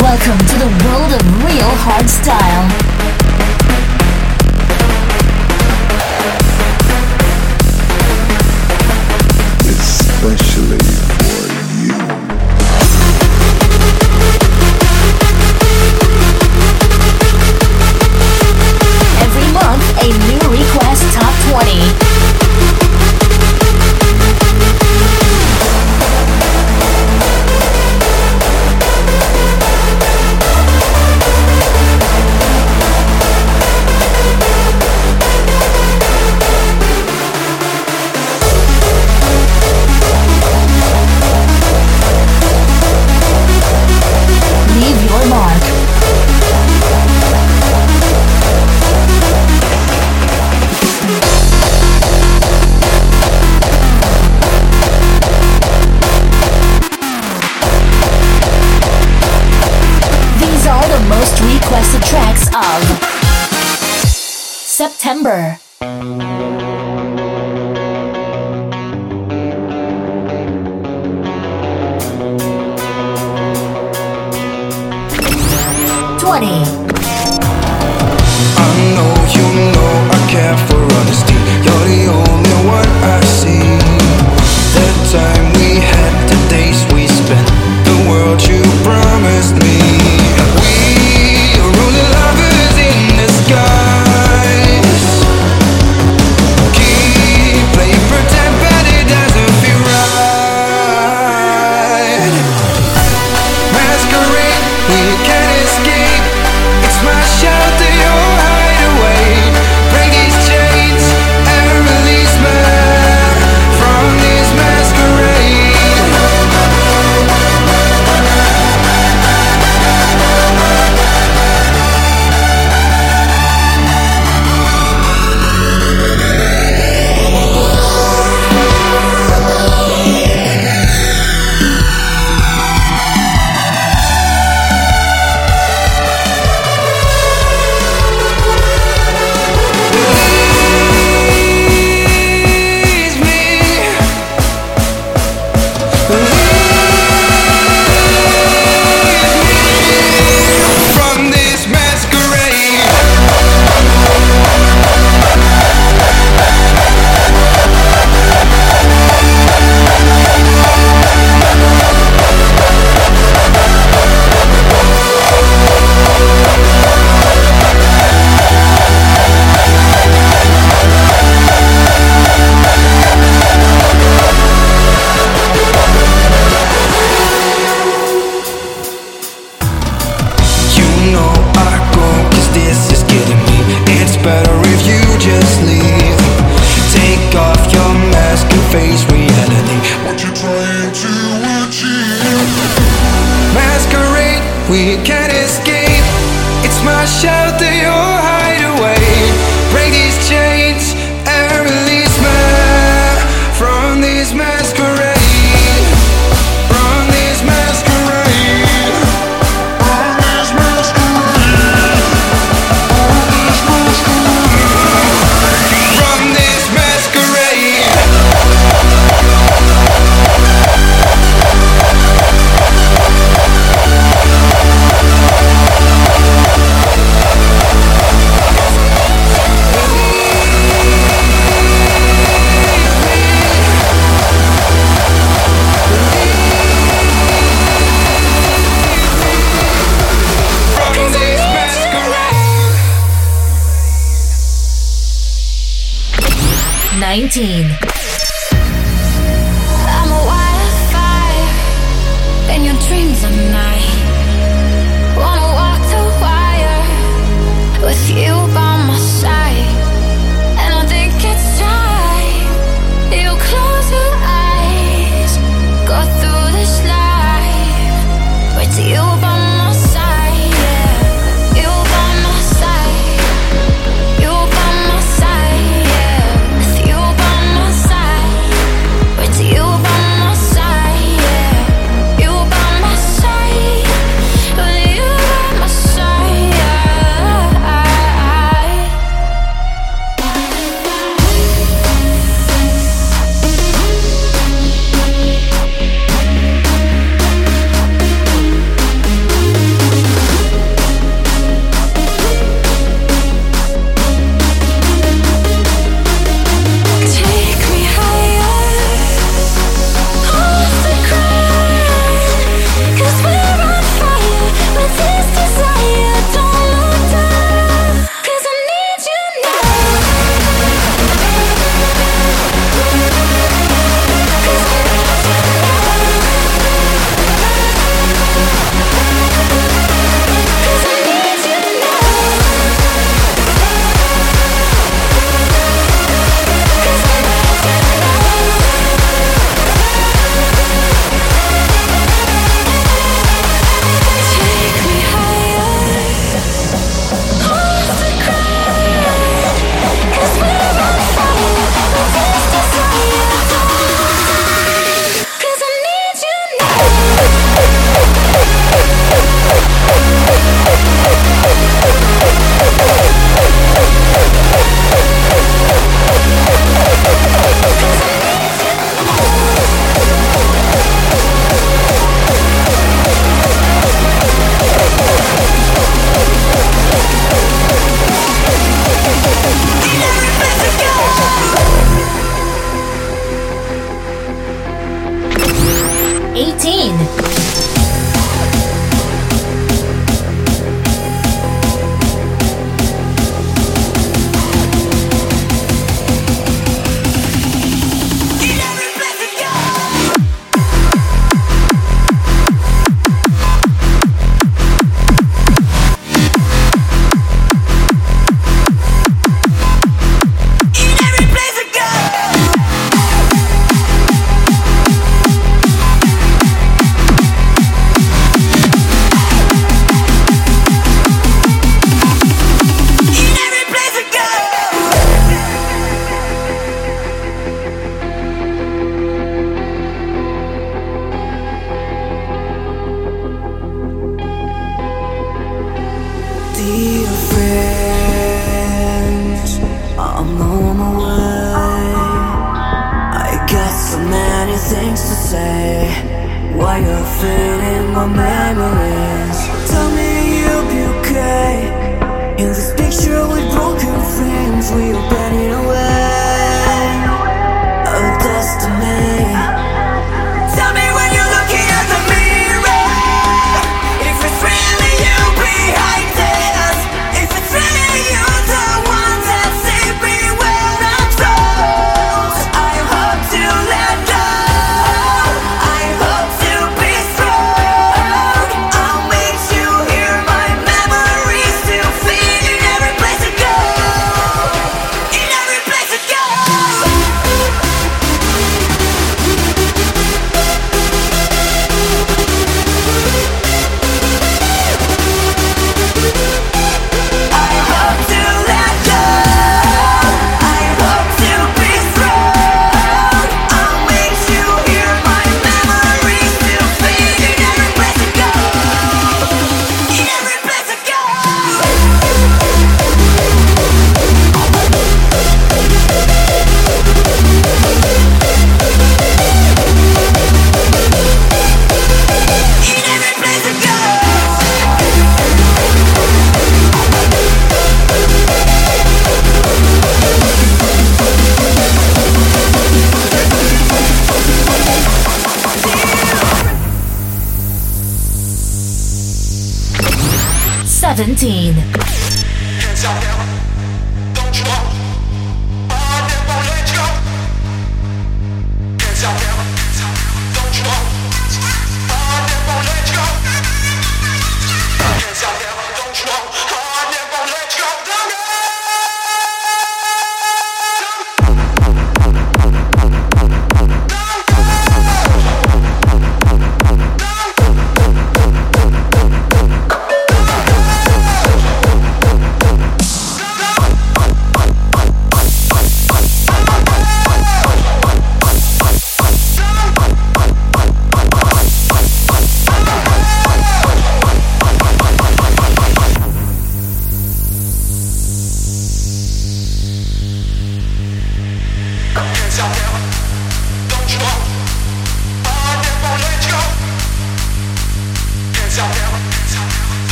Welcome to the world of real hardstyle.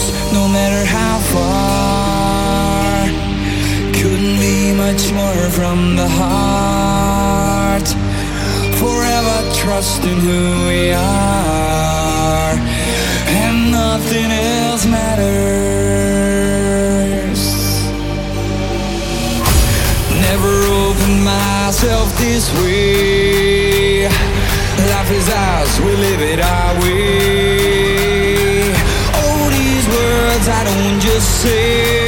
Close, no matter how far. Couldn't be much more from the heart. Forever trusting who we are, and nothing else matters. Never opened myself this way. Life is ours, we live it our way. você.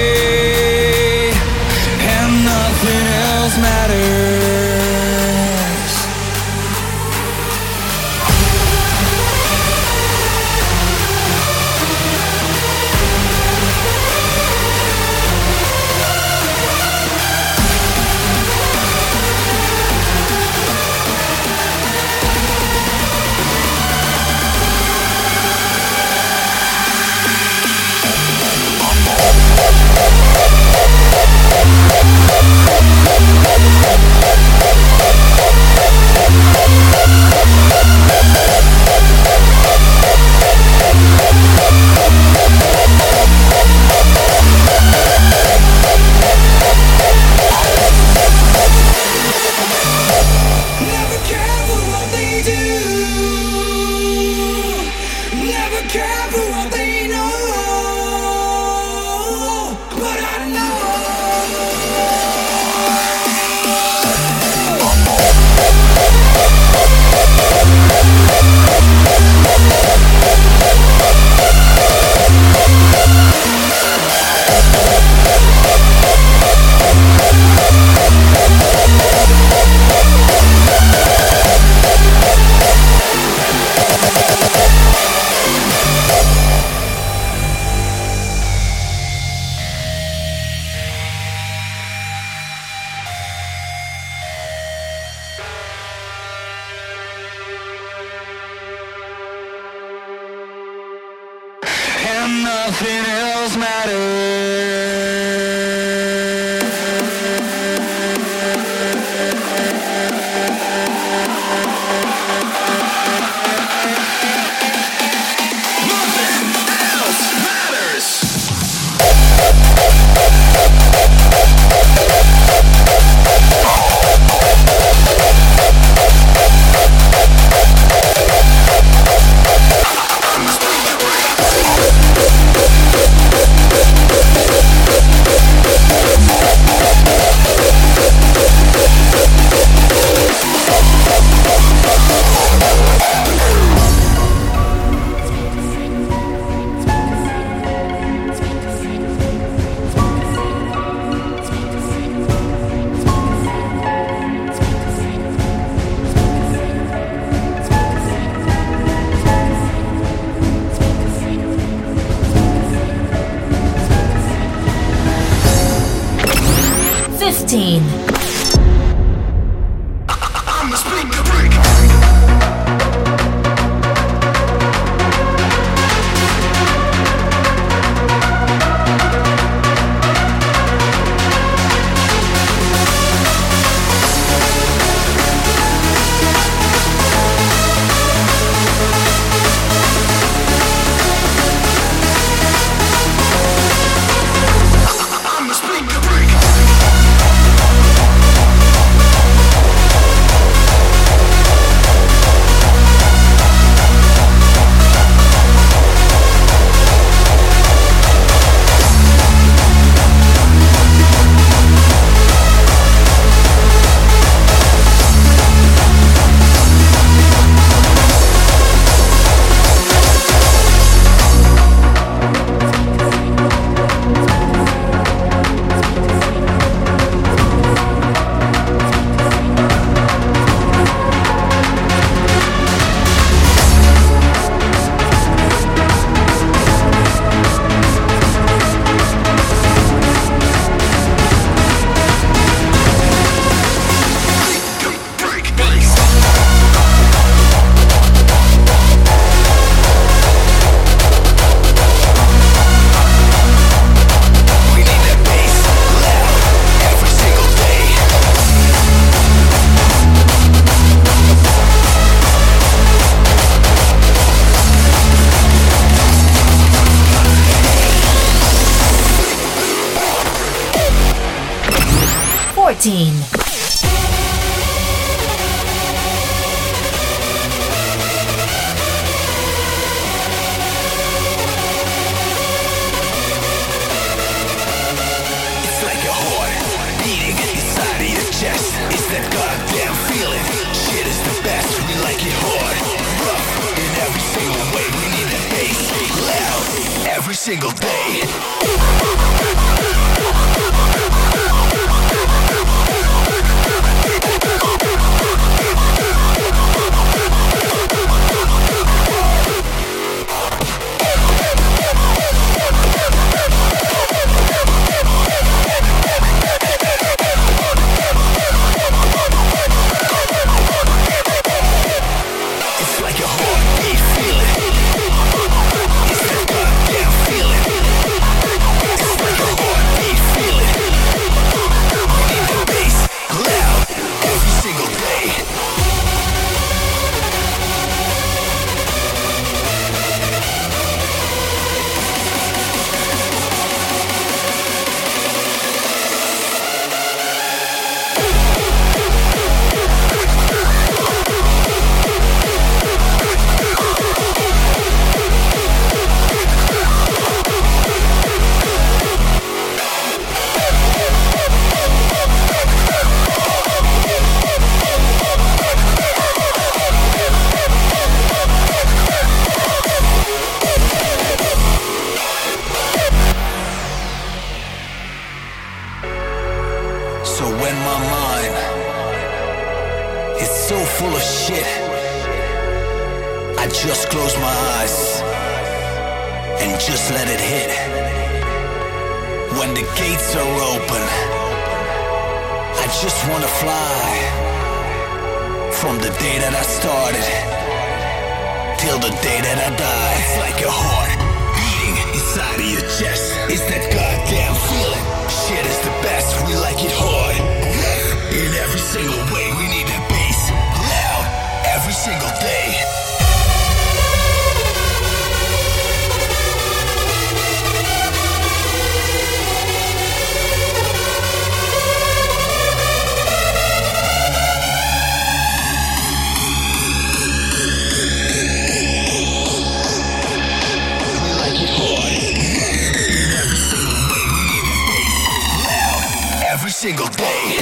single day.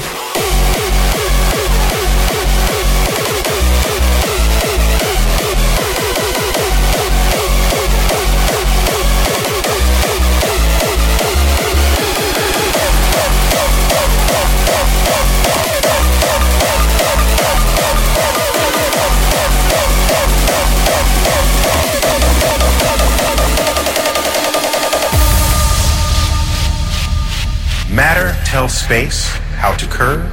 Space how to curve,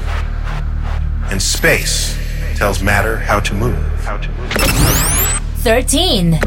and space tells matter how to move. 13.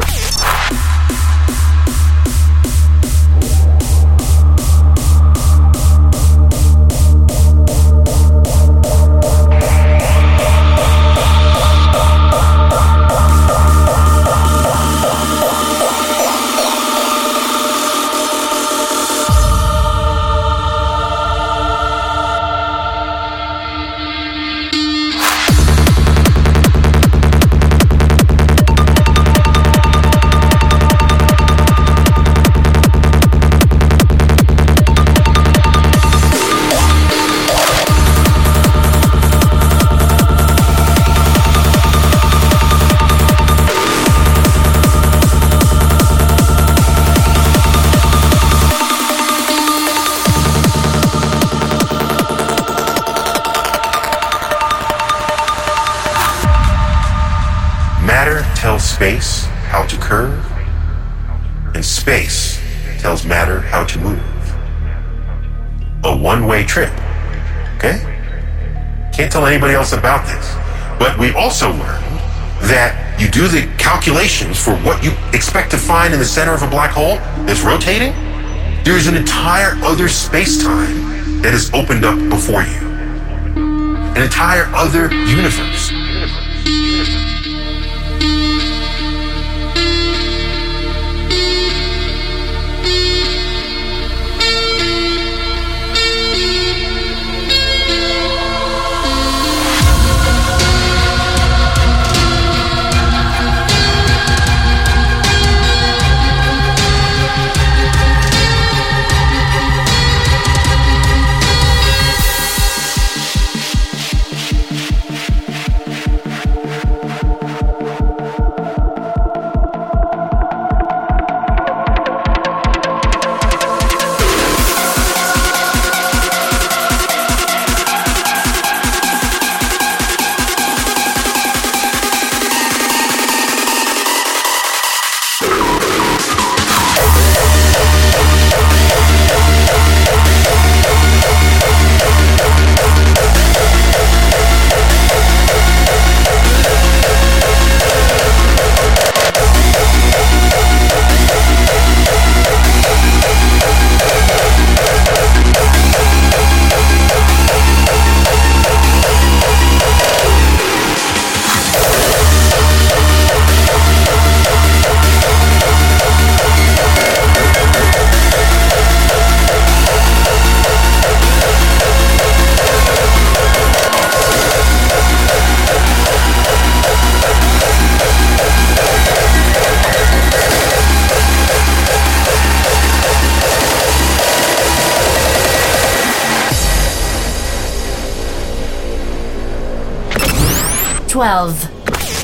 Space how to curve, and space tells matter how to move. A one way trip. Okay? Can't tell anybody else about this. But we also learned that you do the calculations for what you expect to find in the center of a black hole that's rotating. There is an entire other space time that is opened up before you. An entire other universe. 12.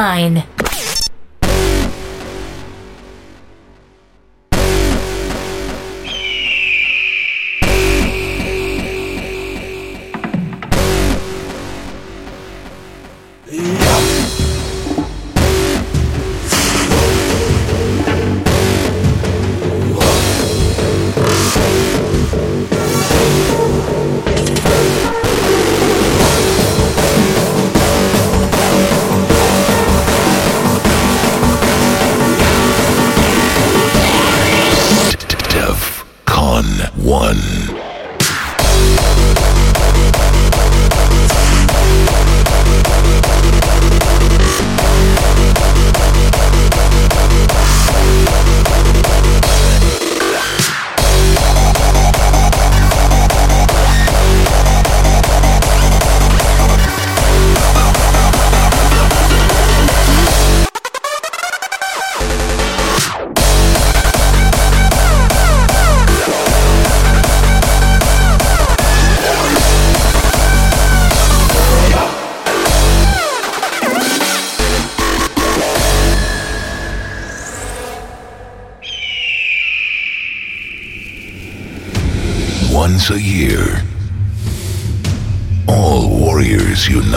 nine.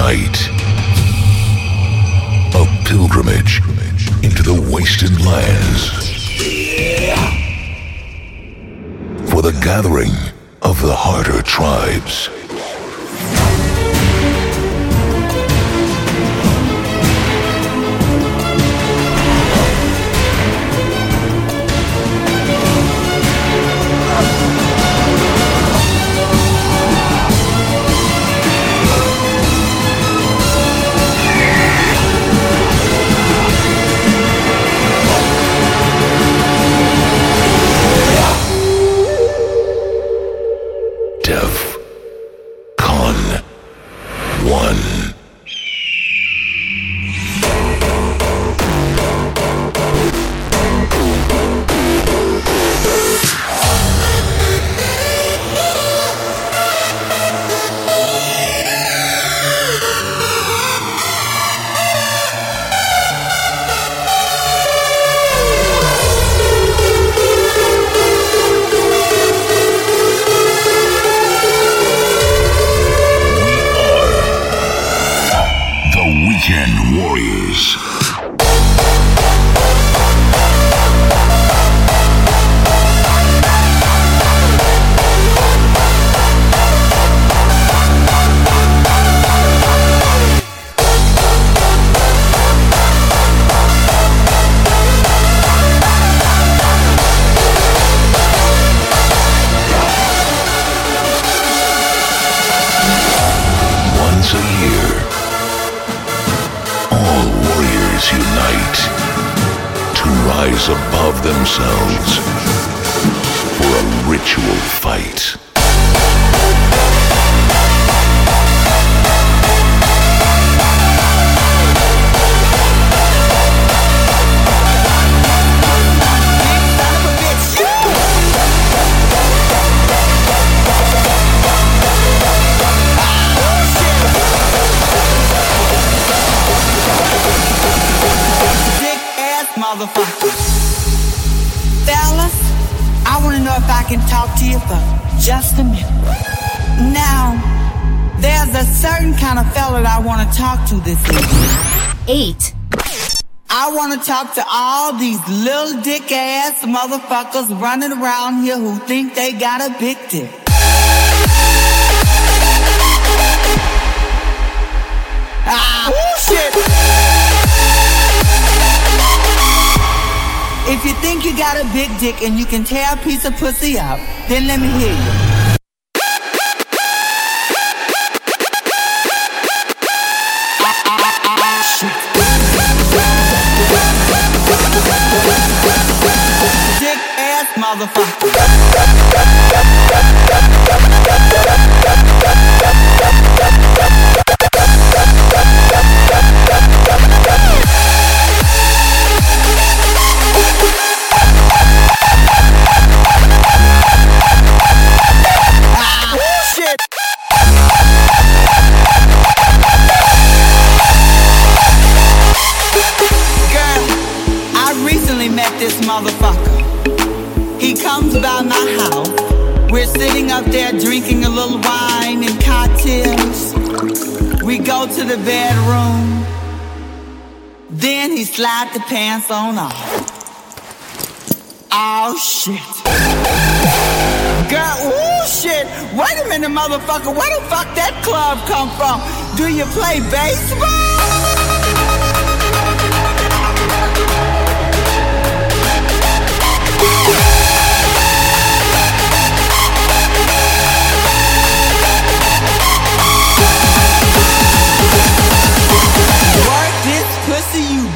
night. A pilgrimage into the wasted lands. For the gathering of the harder tribes. To this evening. 8, I want to talk to all these little dick ass motherfuckers running around here who think they got a big dick. Ah, shit! If you think you got a big dick and you can tear a piece of pussy up, then let me hear you. Motherfucker. The bedroom. Then he slide the pants on off. Oh shit. Girl, ooh shit. Wait a minute, motherfucker. Where the fuck that club come from? Do you play baseball?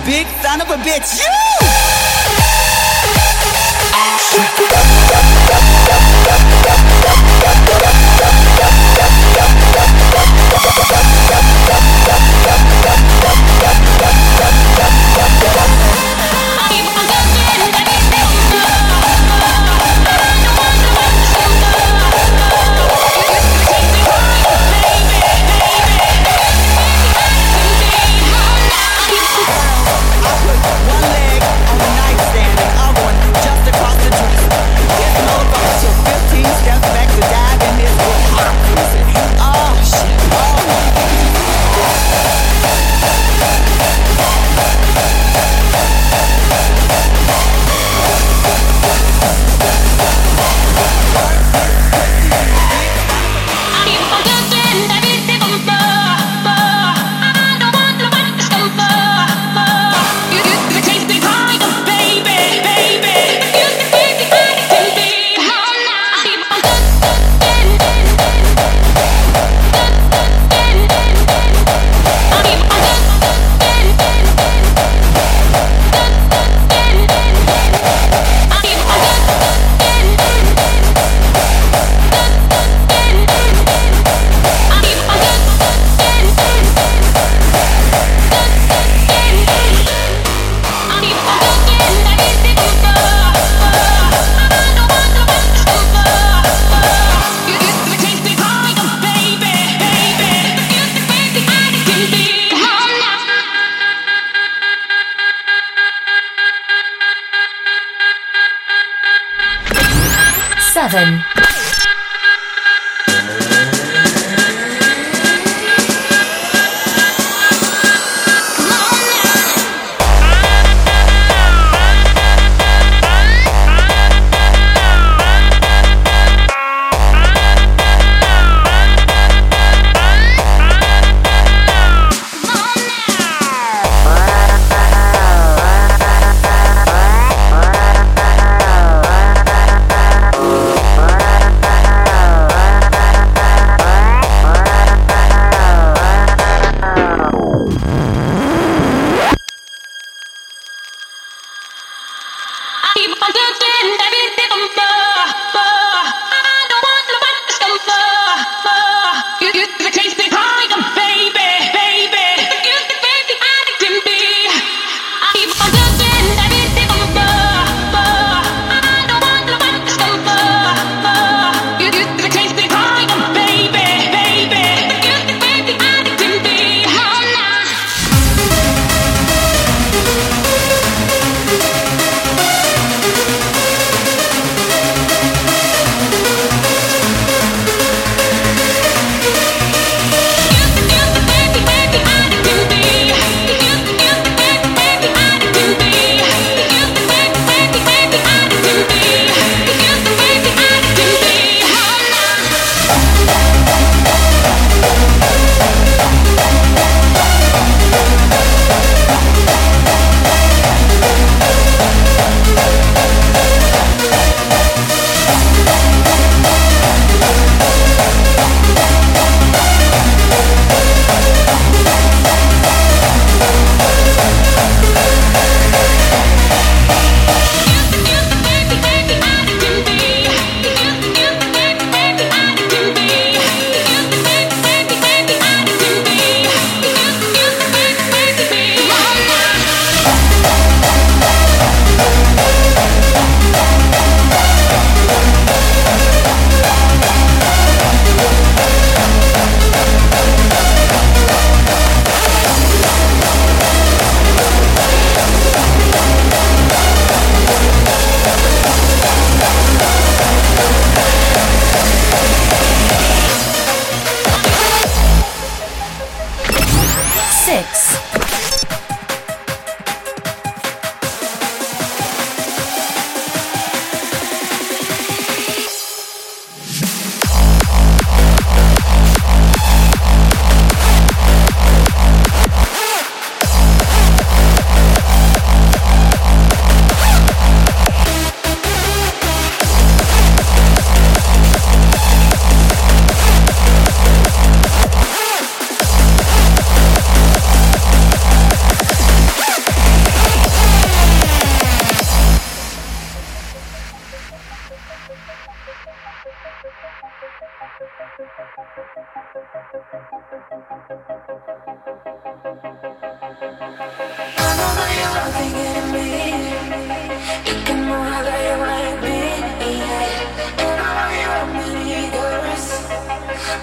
Big son of a bitch. You!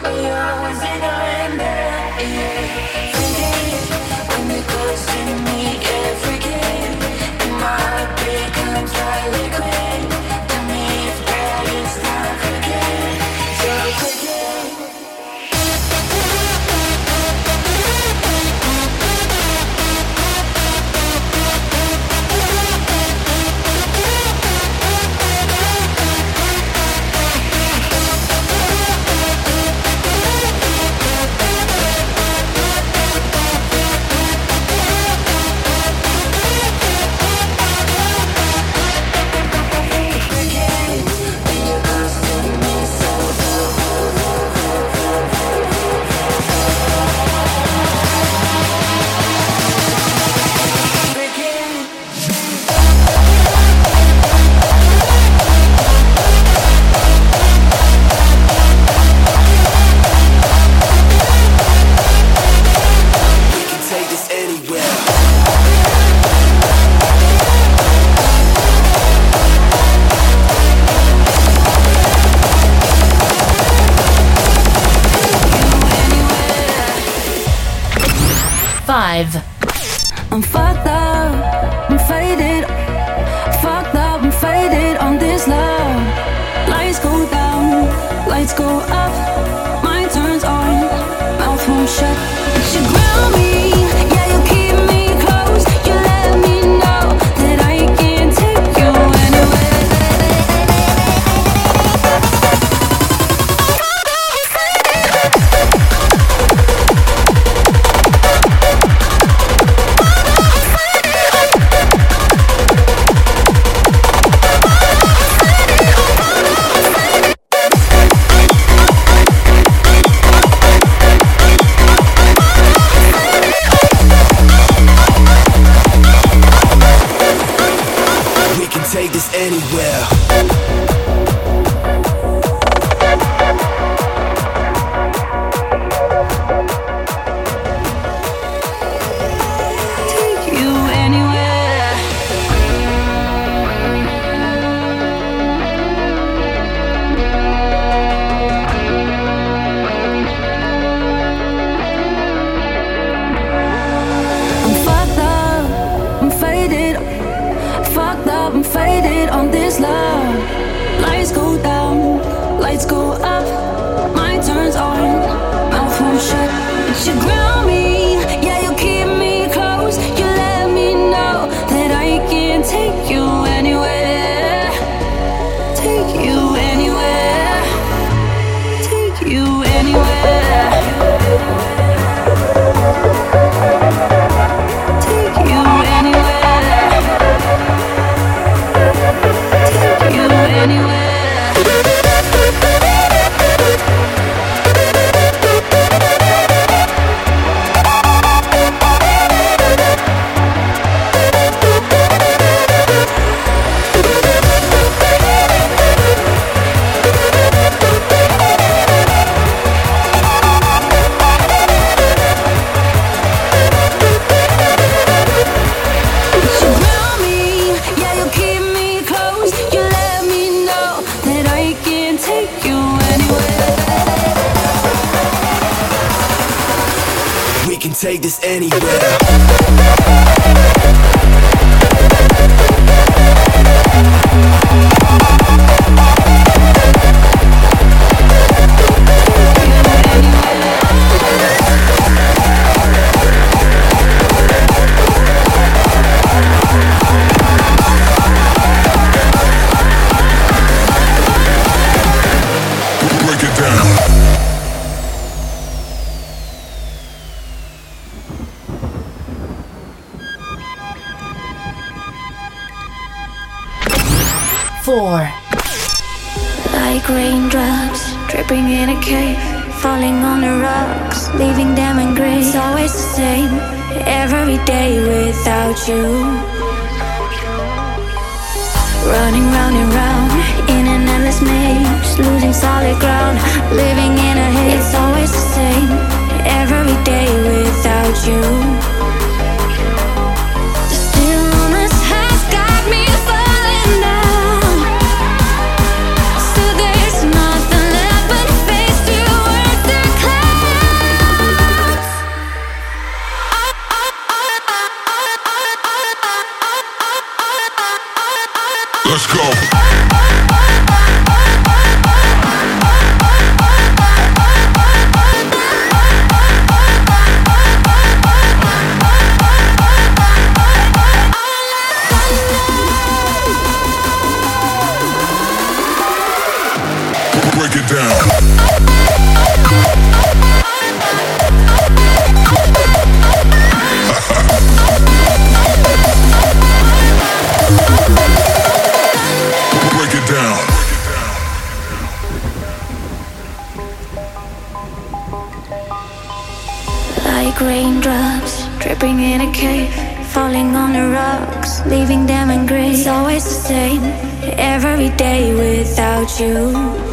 Thank can take this anywhere. Like raindrops dripping in a cave, falling on the rocks, leaving them in grace. It's always the same every day without you.